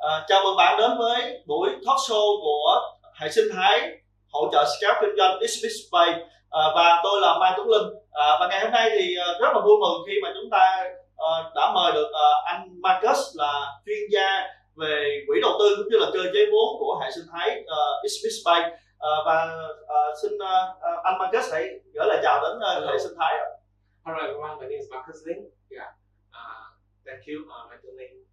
À, chào mừng bạn đến với buổi talk show của hệ sinh thái hỗ trợ scout kinh doanh Exhibit Space. À, và tôi là Mai Tuấn Linh. À, và ngày hôm nay thì rất là vui mừng khi mà chúng ta à, đã mời được à, anh Marcus là chuyên gia về quỹ đầu tư cũng như là cơ chế vốn của hệ sinh thái Exhibit Space. À, và à, xin à, anh Marcus hãy gửi lời chào đến uh, hệ sinh thái Hello everyone, my name is Marcus Ling. Yeah, uh, thank you, uh, Michael Ling, uh,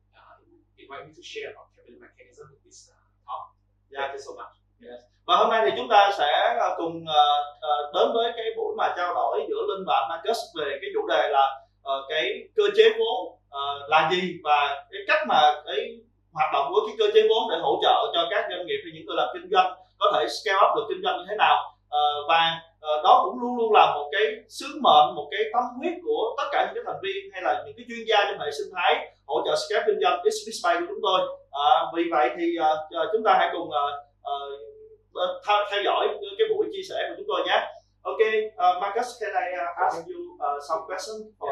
invite me to share about capital mechanism this uh, talk. Yeah. Thank you so much. Yes. Và hôm nay thì chúng ta sẽ cùng uh, uh, đến với cái buổi mà trao đổi giữa Linh và Marcus về cái chủ đề là uh, cái cơ chế vốn uh, là gì và cái cách mà cái hoạt động của cái cơ chế vốn để hỗ trợ cho các doanh nghiệp hay những người làm kinh doanh có thể scale up được kinh doanh như thế nào uh, và đó cũng luôn luôn là một cái sứ mệnh một cái tâm huyết của tất cả những cái thành viên hay là những cái chuyên gia trong hệ sinh thái hỗ trợ scale kinh doanh XP Space của chúng tôi uh, vì vậy thì uh, chúng ta hãy cùng uh, uh, theo dõi cái buổi chia sẻ của chúng tôi nhé Okay, uh, Marcus, can I uh, ask you uh, some questions for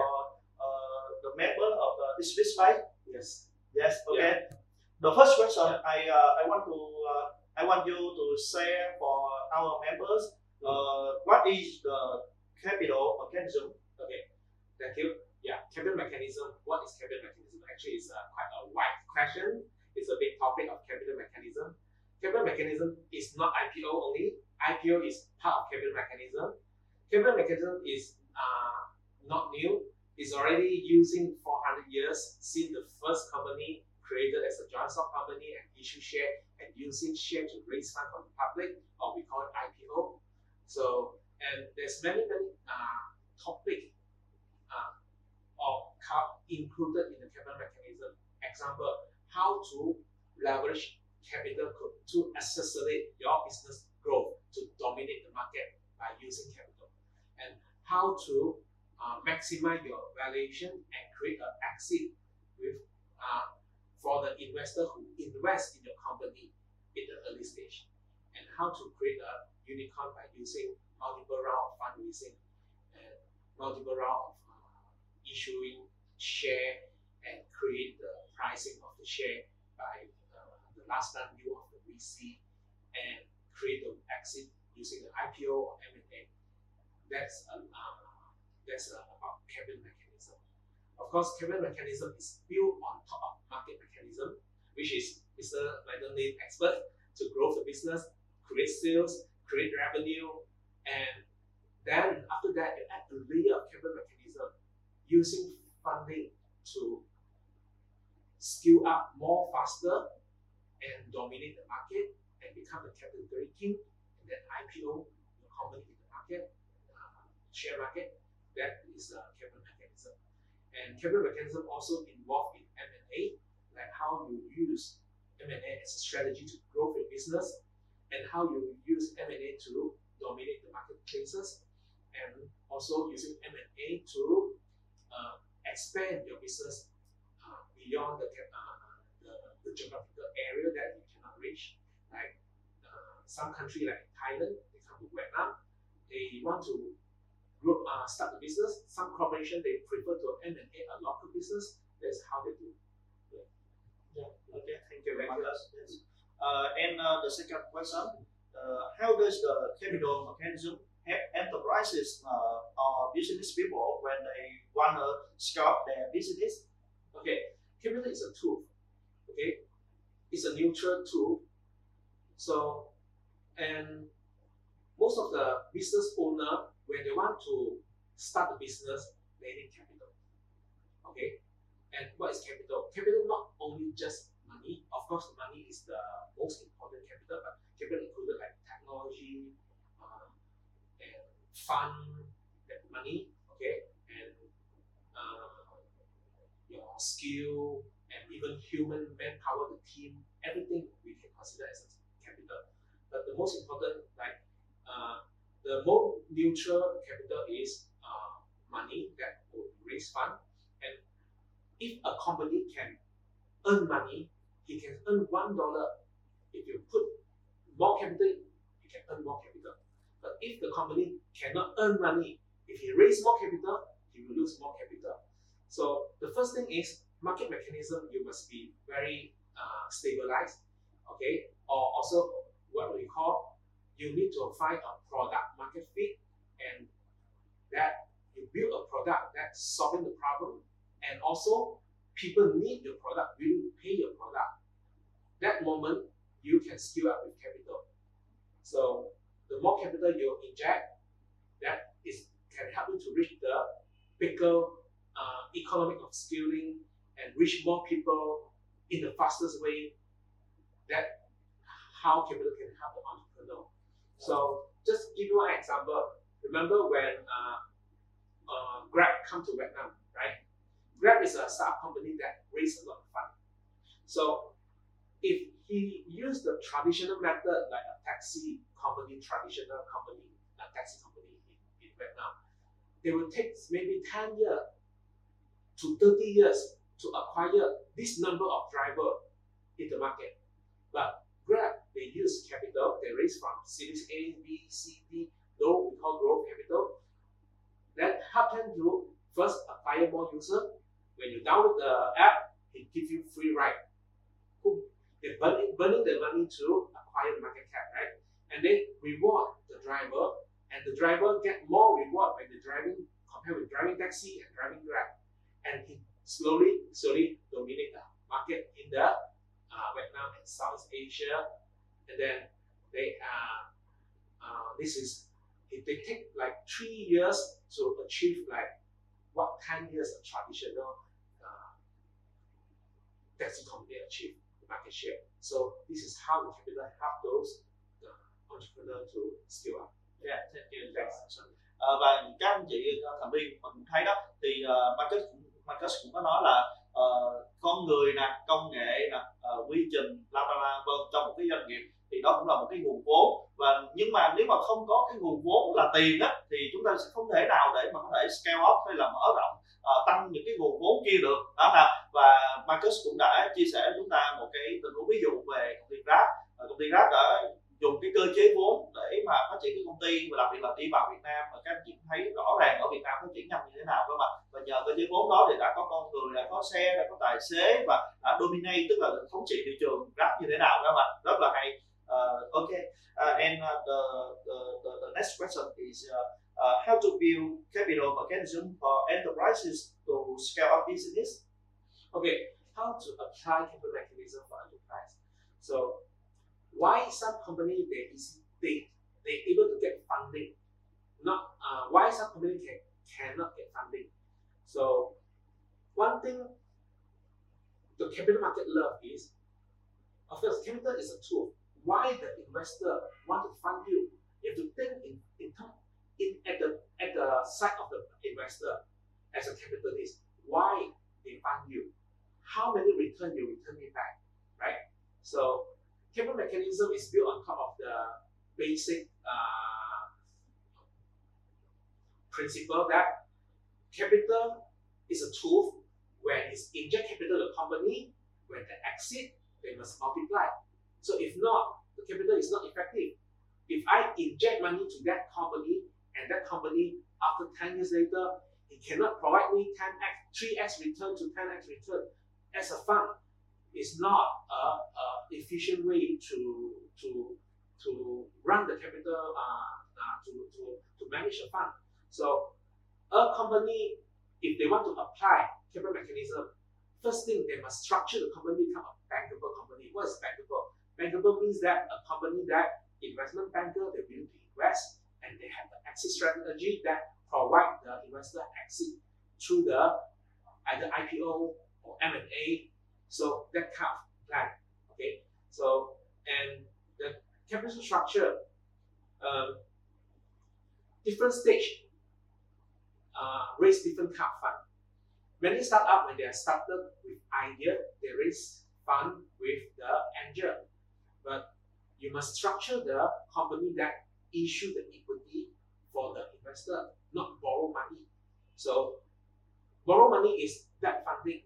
uh, the member of uh, Space? Yes. Yes. Okay. Yeah. The first question I uh, I want to uh, I want you to share for our members uh, what is the capital mechanism? Okay, thank you. Yeah, capital mechanism. What is capital mechanism? Actually, it's uh, quite a wide question. It's a big topic of capital mechanism. Capital mechanism is not IPO only. IPO is part of capital mechanism. Capital mechanism is uh, not new. It's already using 400 years since the first company created as a joint stock company and issue share and using share to raise fund from the public, or we call it IPO. So, and there's many, many uh, topic uh, or included in the capital mechanism. Example, how to leverage capital to accelerate your business growth to dominate the market by using capital, and how to uh, maximize your valuation and create an exit with uh, for the investor who invest in your company in the early stage, and how to create a unicorn by using multiple round of fundraising and multiple round of uh, issuing share and create the pricing of the share by uh, the last time view of the VC and create the exit using the IPO or M&A. That's uh, that's uh, about capital mechanism. Of course, capital mechanism is built on top of market mechanism, which is Mr. Name expert to grow the business, create sales, create revenue, and then after that, you add a layer of capital mechanism using funding to scale up more faster and dominate the market and become the category king and then IPO your company in the market, uh, share market. That is a capital mechanism. And capital mechanism also involved in M&A, like how you use M&A as a strategy to grow your business, and how you use M&A to dominate the marketplaces, and also using M&A to uh, expand your business uh, beyond the, uh, the, the geographical area that you cannot reach. Like uh, some country like Thailand, they come to Vietnam, they want to grow, uh, start a business. Some corporation they prefer to M&A a local business. That's how they do. Yeah. Okay. Thank you very much. Yes. Uh, and uh, the second question, uh, how does the capital mechanism help enterprises or business people when they want to scale their business? Okay, capital is a tool. Okay, it's a neutral tool. So, and most of the business owner, when they want to start a business, they need capital. Okay, and what is capital? Capital not only just money. Of course, money is the most important capital, but capital included like technology, uh, and fund, that money, okay, and uh, your skill, and even human manpower, the team, everything we can consider as capital. But the most important, like uh, the more neutral capital is uh, money that will raise fund and if a company can earn money, he can earn one dollar. If you put more capital, he can earn more capital. But if the company cannot earn money, if he raise more capital, he will lose more capital. So the first thing is market mechanism. You must be very uh, stabilized, okay, or also what we call you need to find a product market fit and that you build a product that's solving the problem and also people need your product, willing to pay your product. That moment you can scale up with capital. So the more capital you inject, that is can help you to reach the bigger uh, economic of scaling and reach more people in the fastest way. That how capital can help the entrepreneur. So just give you an example. Remember when uh, uh, Grab come to Vietnam, right? Grab is a startup company that raised a lot of fund. So if he used the traditional method like a taxi company, traditional company, a taxi company in, in Vietnam, they will take maybe 10 years to 30 years to acquire this number of driver in the market. But Grab, they use capital, they raise from Series A, B, C, D, low, we call growth capital. That help them to first acquire more user. When you download the app, it gives you free ride. They're burning, burning the money to acquire market cap, right? And they reward the driver, and the driver get more reward when they're driving compared with driving taxi and driving Grab. And he slowly, slowly dominate the market in the uh, Vietnam and South Asia. And then they uh, uh, this is if they take like three years to achieve like what 10 years of traditional uh, taxi company achieve market share. So this is how the capital help those the entrepreneur to scale up. Yeah, thank you. Thanks. Uh, và các anh chị thành viên mình thấy đó thì uh, Marcus Marcus cũng có nói là uh, con người nè, công nghệ nè, uh, quy trình, bla bla bla vân trong một cái doanh nghiệp thì đó cũng là một cái nguồn vốn. Và nhưng mà nếu mà không có cái nguồn vốn là tiền á thì chúng ta sẽ không thể nào để mà có thể scale up hay là mở rộng uh, tăng những cái nguồn vốn kia được. Đó là và Marcus cũng đã chia sẻ với chúng ta một cái tình huống ví dụ về công ty Grab. Uh, công ty Grab đã dùng cái cơ chế vốn để mà phát triển cái công ty và đặc biệt là đi vào Việt Nam. Và các anh chị thấy rõ ràng ở Việt Nam phát triển nhanh như thế nào cơ mà. Và nhờ cơ chế vốn đó thì đã có con người đã có xe đã có tài xế và đã dominate tức là thống trị thị trường Grab như thế nào đó mà. Rất là hay. Okay uh, and uh, the, the, the the next question is uh, uh, how to build capital mechanism for enterprises to scale up business Okay, how to apply capital mechanism for enterprise. So why some company they they they able to get funding, not uh, why some company can cannot get funding. So one thing the capital market love is, of course, capital is a tool. Why the investor want to fund you? You have to think in in in at the at the side of the investor as a capitalist. Why they fund you? How many return you return me back, right? So capital mechanism is built on top of the basic uh, principle that capital is a tool. When it's inject capital to the company, when they exit, they must multiply. So if not, the capital is not effective. If I inject money to that company and that company after 10 years later, it cannot provide me 10x, 3x return to 10x return as a fund, it's not a, a efficient way to to to run the capital uh, uh, to, to, to manage a fund. So a company, if they want to apply capital mechanism, first thing they must structure the company become a bankable company. What is bankable? Bankable means that a company that investment banker they willing to invest and they have an exit strategy that provide the investor exit through the either IPO or M&A. So that kind of plan. Okay. So and the capital structure, um, different stage, uh, raise different kind of fund. Many startup when they are started with idea, they raise fund with the must structure the company that issue the equity for the investor, not borrow money. So borrow money is debt funding.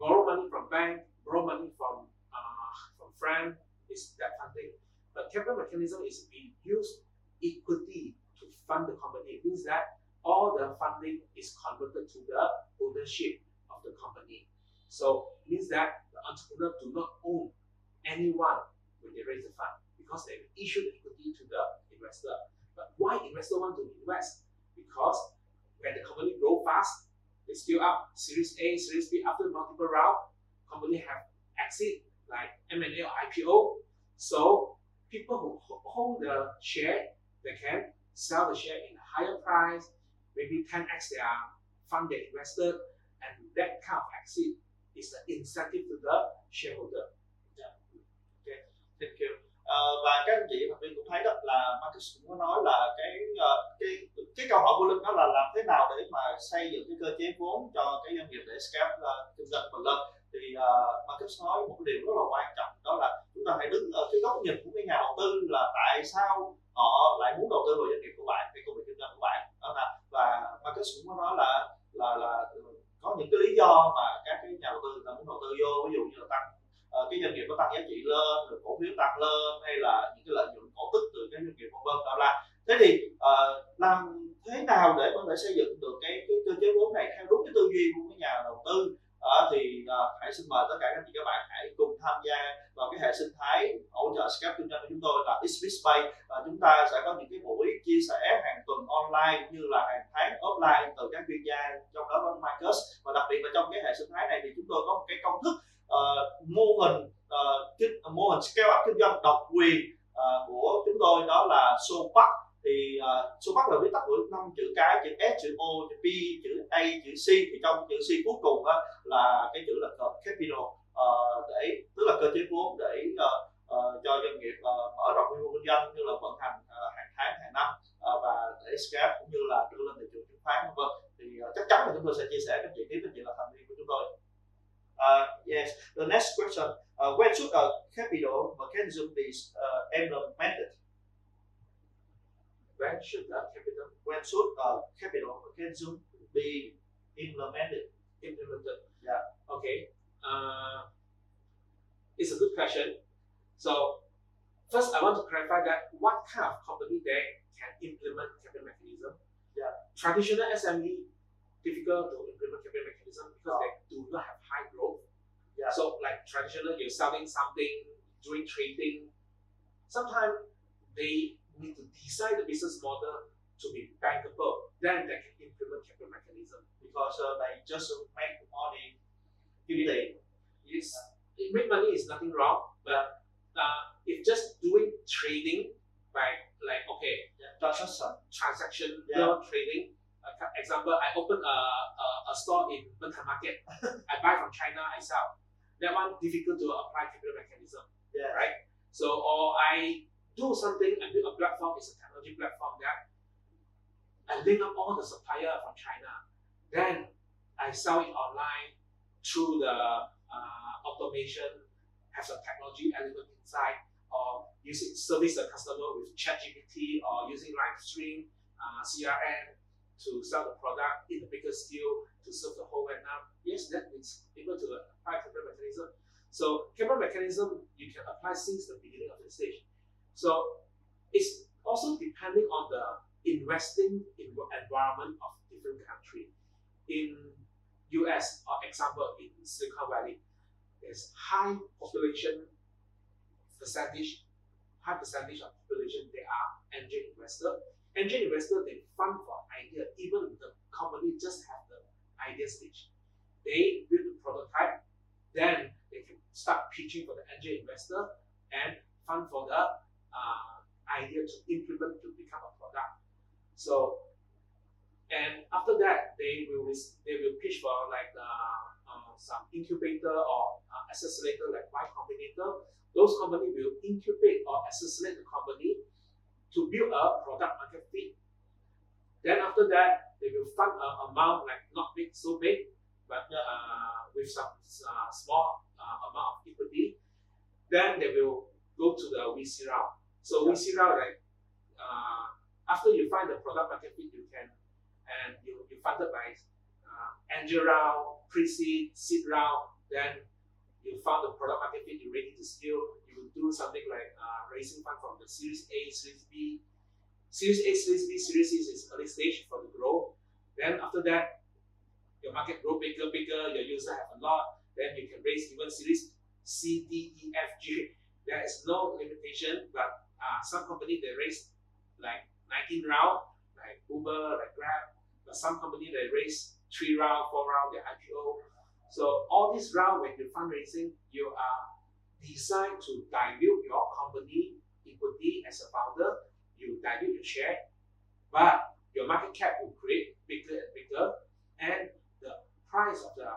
Borrow money from bank, borrow money from uh, from friend is debt funding. But capital mechanism is we use equity to fund the company. It means that all the funding is converted to the ownership of the company. So it means that the entrepreneur do not own anyone when they raise the fund because they issue the equity to the investor. But why investor want to invest? Because when the company grow fast, they scale up Series A, Series B after multiple round, company have exit like M&A or IPO. So people who hold the share, they can sell the share in a higher price, maybe 10x their fund they invested, and that kind of exit is an incentive to the shareholder. Yeah. Okay, thank you. Ờ, và các anh chị thành viên cũng thấy đó là Marcus cũng có nói là cái ờ, cái cái câu hỏi của Linh đó là làm thế nào để mà xây dựng cái cơ chế vốn cho cái doanh nghiệp để scale uh, kinh doanh mình lên. Thì uh, Marcus nói một điều rất là quan trọng đó là chúng ta hãy đứng ở cái góc nhìn của cái nhà đầu tư là tại sao họ lại muốn đầu tư vào doanh nghiệp của bạn cái công việc kinh doanh của bạn. Đó là và Marcus cũng có nói là là là ừ, có những cái lý do mà các cái nhà đầu tư người ta muốn đầu tư vô ví dụ như là tăng uh, cái doanh nghiệp có tăng giá trị lên rồi cổ phiếu tăng lên hay là những cái lợi nhuận cổ tức từ cái doanh nghiệp vân vân đó là thế thì uh, làm thế nào để có thể xây dựng được cái cái cơ chế vốn này theo đúng cái tư duy của cái nhà đầu tư? Uh, thì ờ, uh, hãy xin mời tất cả các chị các bạn hãy cùng tham gia vào cái hệ sinh thái hỗ trợ scap kinh doanh của chúng tôi là XBSpace và chúng ta sẽ có những cái buổi chia sẻ hàng tuần online như là hàng tháng offline từ các chuyên gia trong đó có Marcus. Và đặc biệt là trong cái hệ sinh thái này thì chúng tôi có một cái công thức uh, mô hình uh, kinh, mô hình scale up kinh doanh độc quyền uh, của chúng tôi đó là Sopac thì uh, Sopac là viết tắt của năm chữ cái chữ S chữ O chữ P chữ A chữ C. Thì trong chữ C cuối cùng đó là cái chữ là capital kind of company that can implement capital mechanism? Yeah. Traditional SME difficult to implement capital mechanism because they do not have high growth. Yeah. So like traditional, you're selling something, doing trading. Sometimes they need to design the business model to be bankable. Then they can implement capital mechanism. Because uh, they just make money every Yes, it make money is nothing wrong, but uh, if just doing trading by like okay. Transaction. transaction no trading. Uh, example, I open a, a, a store in Bengkai Market. I buy from China, I sell. That one difficult to apply capital mechanism, Yeah. right? So or I do something and build a platform, it's a technology platform that I link up all the supplier from China. Then I sell it online through the uh, automation, has a technology element inside, or using service the customer with ChatGPT or using live stream, uh, CRM to sell the product in a bigger scale to serve the whole Vietnam. Yes, that is able to apply capital mechanism. So capital mechanism you can apply since the beginning of the stage. So it's also depending on the investing in environment of different country. In US, or example in Silicon Valley, there's high population percentage, high percentage of population they are angel investor. Angel investor they fund for idea, even the company just have the idea stage. They build the prototype, then they can start pitching for the angel investor and fund for the uh, idea to implement to become a product. So, and after that, they will they will pitch for like uh, uh, some incubator or uh, accelerator like Y Combinator. Those company will incubate or accelerate the company to build a product market fit. Then after that, they will fund a amount like not big so big, but uh, with some uh, small uh, amount of equity. Then they will go to the VC round. So Yeah. VC round, like uh, after you find the product market fit, you can and you you funded by uh, angel round, pre-seed, seed round. Then you found the product market fit, you're ready to scale. You will do something like uh, raising fund from the Series A, Series B. Series A, Series B, Series C is early stage for the growth. Then after that, your market grow bigger, bigger. Your user have a lot. Then you can raise even Series C, D, E, F, G. There is no limitation, but uh, some company they raise like 19 round, like Uber, like Grab, but some company they raise three round, four round, their IPO. So all this round when you're fundraising, you are designed to dilute your company equity as a founder, you dilute your share, but your market cap will create bigger and bigger, and the price of the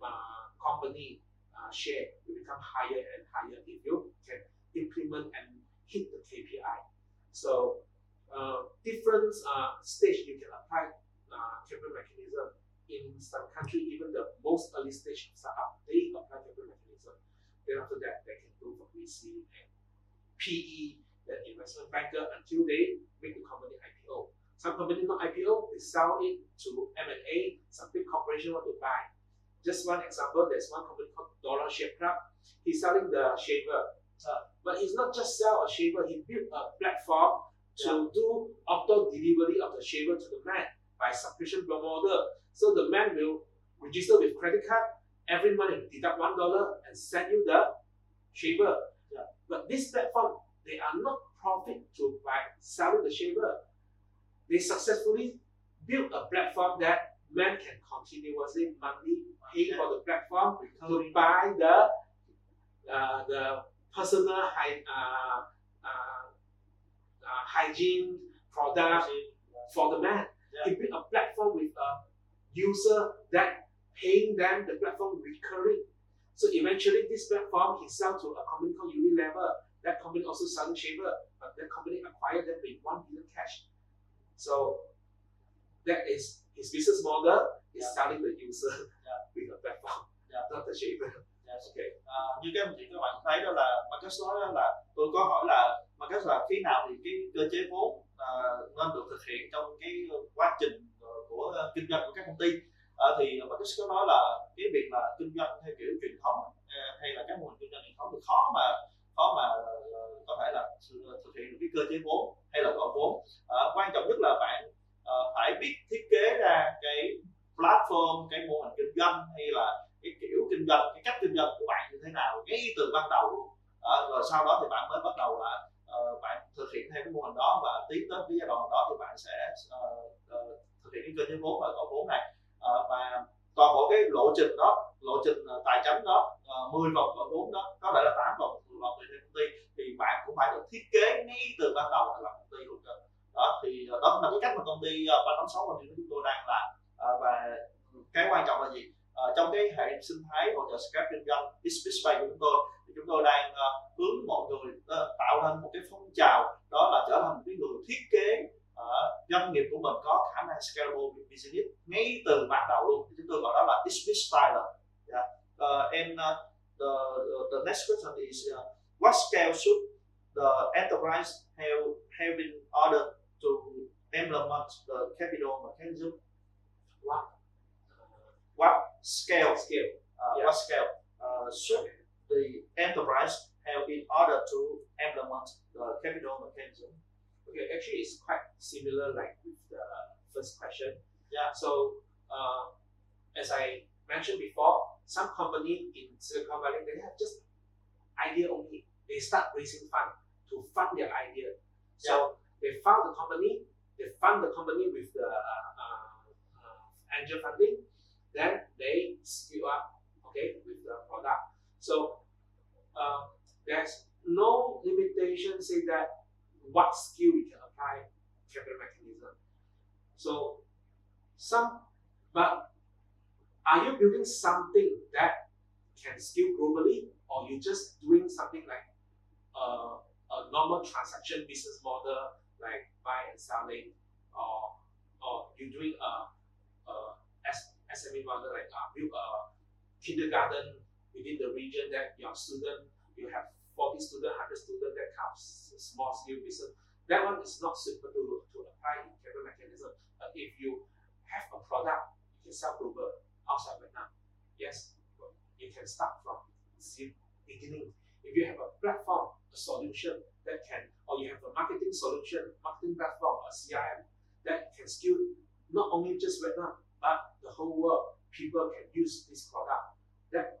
uh, company uh, share will become higher and higher if you can implement and hit the KPI. So uh, different uh, stage you can apply uh, capital mechanism. In some country, even the most early stage startup, they apply capital mechanism. Then after that, they can go for VC and PE, the investment banker, until they make the company IPO. Some company not IPO, they sell it to M&A. Some big corporation want to buy. Just one example, there's one company called Dollar Shave Club. He's selling the shaver. Uh, but he's not just sell a shaver, he built a platform to do auto delivery of the shaver to the man by subscription model. So the man will register with credit card every month, deduct one dollar and send you the shaver. Yeah. But this platform, they are not profit to by selling the shaver. They successfully built a platform that man can continuously monthly pay for the platform to buy the uh, the personal hy- uh, uh, uh, hygiene product for the man. Yeah. He built a platform with a user that paying them the platform recurring. So eventually this platform he sell to a company called Unilever. That company also selling shaver, but that company acquired them with one billion cash. So that is his business model is Yeah. selling the user Yeah. with a platform, Yeah. not the shaver. Yes. Okay. À, như các anh chị các bạn thấy đó là Marcus nói đó là tôi có hỏi là Marcus là khi nào thì cái cơ chế vốn à, nên được thực hiện trong cái quá trình của ờ, kinh doanh của các công ty. À, thì ờ, Marcus có nói là cái việc là kinh doanh theo kiểu truyền thống hay là các mô hình kinh doanh truyền thống thì khó mà khó mà có thể là thực hiện được cái cơ chế vốn hay là gọi vốn. À, quan trọng nhất là bạn ờ, phải biết thiết kế ra cái platform cái mô hình kinh doanh hay là cái kiểu kinh doanh cái cách kinh doanh của bạn như thế nào ngay từ ban đầu luôn. Rồi sau đó thì bạn mới bắt đầu là uh, bạn thực hiện theo cái mô hình đó và tiến tới cái giai đoạn đó thì bạn sẽ uh, ờ, thực hiện cái cơ chế vốn và gọi vốn này à, ờ, và toàn bộ cái lộ trình đó lộ trình ờ, tài chính đó ờ, à, 10 vòng gọi vốn đó có thể là 8 vòng 10 vòng tùy theo công ty thì bạn cũng phải được thiết kế ngay từ ban đầu là công ty luôn cơ. Đó thì đó là cái cách mà công ty uh, 386 của chúng tôi đang làm. À, và cái quan trọng là gì? À, trong cái hệ sinh thái hỗ trợ scrap kinh doanh Space của chúng tôi thì chúng tôi đang uh, hướng mọi người uh, tạo nên một cái phong trào đó là trở thành một cái người thiết kế doanh nghiệp của mình có khả năng scalable business ngay từ ban đầu luôn chúng tôi gọi đó là Space Styler yeah. uh, and uh, the, the next question is uh, what scale should the enterprise have have in order to implement the capital mechanism What what scale scale? uh, Yeah. what scale uh, should the enterprise have in order to implement the capital mechanism? Okay, actually, it's quite similar like with the first question. Yeah. So, uh, as I mentioned before, some company in Silicon Valley they have just idea only. They start raising fund to fund their idea. So they found the company, they fund the company with the uh, uh, uh, angel funding, then they scale up, okay, with the product. So uh, there's no limitation say that what skill we can apply capital mechanism. So some, but are you building something that can scale globally, or you're just doing something like uh, a normal transaction business model, like buy and selling, or or you doing a, a SME model like uh, build a kindergarten within the region that your student you have 40 student, 100 student that comes small scale business. That one is not simple to, to apply in capital mechanism. But if you have a product, you can sell global outside Vietnam. Yes, you can start from the beginning. If you have a platform, a solution that can, or you have a marketing solution, marketing platform, a CRM that can scale not only just Vietnam, but the whole world. People can use this product. That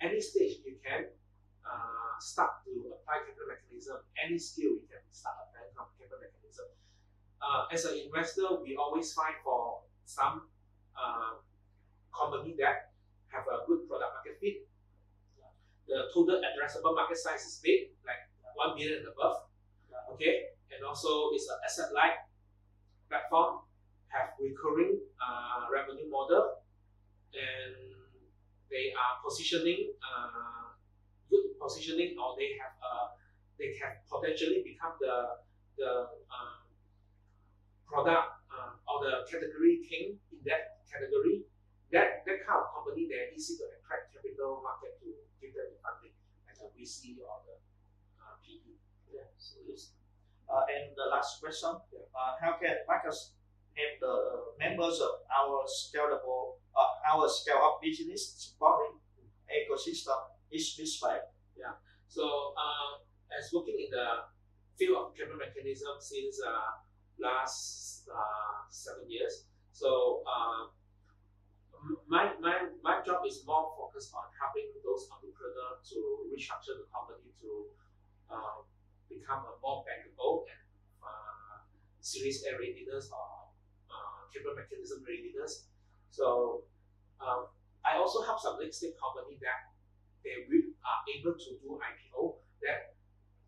any stage you can start to apply capital mechanism. Any skill we can start applying capital mechanism. Uh, as an investor, we always find for some uh, company that have a good product market fit. The total addressable market size is big, like one billion and above. Okay, and also it's an asset light platform, have recurring uh, revenue model, and they are positioning uh, positioning, or they have uh, they can potentially become the the uh, product uh, or the category king in that category. That that kind of company, they're easy to attract capital market to give them the funding, like the VC or the uh, PE. Yeah, so uh, and the last question, uh, how can Marcus help the members of our scalable, uh, our scale up business supporting ecosystem is this way? Yeah. So uh, as working in the field of capital mechanism since uh, last uh, seven years, so uh, my, my my job is more focused on helping those entrepreneurs to restructure the company to uh, become a more bankable and uh, Series A readiness or uh, capital mechanism readiness. So um, I also help some stage company that they will, are able to do IPO that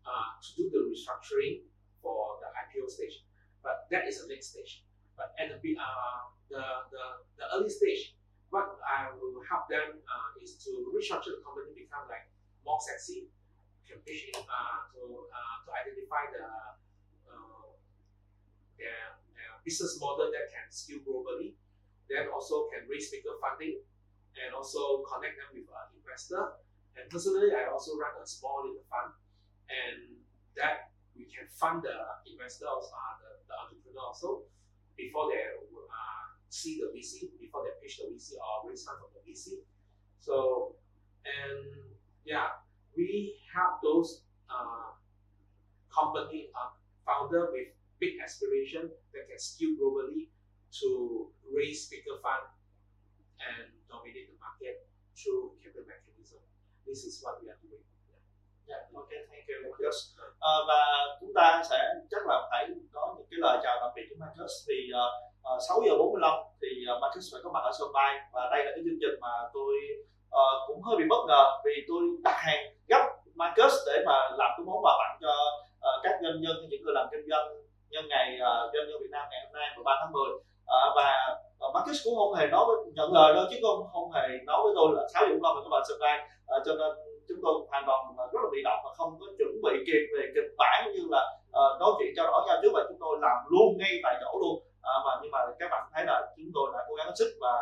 uh, to do the restructuring for the IPO stage. But that is a late stage. But at the uh, the, the the early stage, what I will help them uh, is to restructure the company, become like more sexy, in uh, to uh, to identify the uh, their, their business model that can scale globally, then also can raise bigger funding, and also connect them with an investor. And personally, I also run a small little fund, and that we can fund the investors, uh, the, the entrepreneur also, before they uh, see the VC before they pitch the VC or raise funds from the VC. So, and yeah, we help those uh, company uh, founder with big aspiration that can scale globally to raise bigger fund and dominate the market through capital mechanism. This is what we are doing. Yeah, Ok, thank you, Marcus. Uh, và chúng ta sẽ chắc là phải có những cái lời chào tạm biệt với Marcus ờ, ờ, Thì uh, 6 giờ 45 thì uh, Marcus phải có mặt ở sân bay và đây là cái chương trình mà tôi uh, cũng hơi bị bất ngờ vì tôi đặt hàng gấp Marcus để mà làm cái món quà tặng cho uh, các doanh nhân những người làm kinh doanh nhân ngày uh, doanh nhân Việt Nam ngày hôm nay 13 tháng 10 uh, và Marcus cũng không hề nói với, nhận lời đâu chứ không không hề nói với tôi là 6 giờ 45 phải có mặt sân bay uh, cho nên chúng tôi hoàn toàn rất là bị động và không có chuẩn bị kịp về kịch bản cũng như là uh, nói chuyện trao đổi nhau trước. Và chúng tôi làm luôn ngay tại chỗ luôn. À, mà nhưng mà các bạn thấy là chúng tôi đã cố gắng hết sức và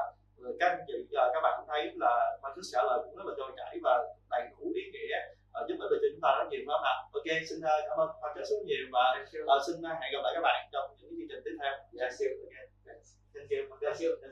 các anh chị các bạn cũng thấy là Marcus trả lời cũng rất là trôi chảy và đầy đủ ý nghĩa uh, giúp ích được cho chúng ta rất nhiều không nào? Ok xin uh, cảm ơn Marcus rất nhiều và uh, xin uh, hẹn gặp lại các bạn trong những chương trình tiếp theo. You. thank you, Marcus. Thank you.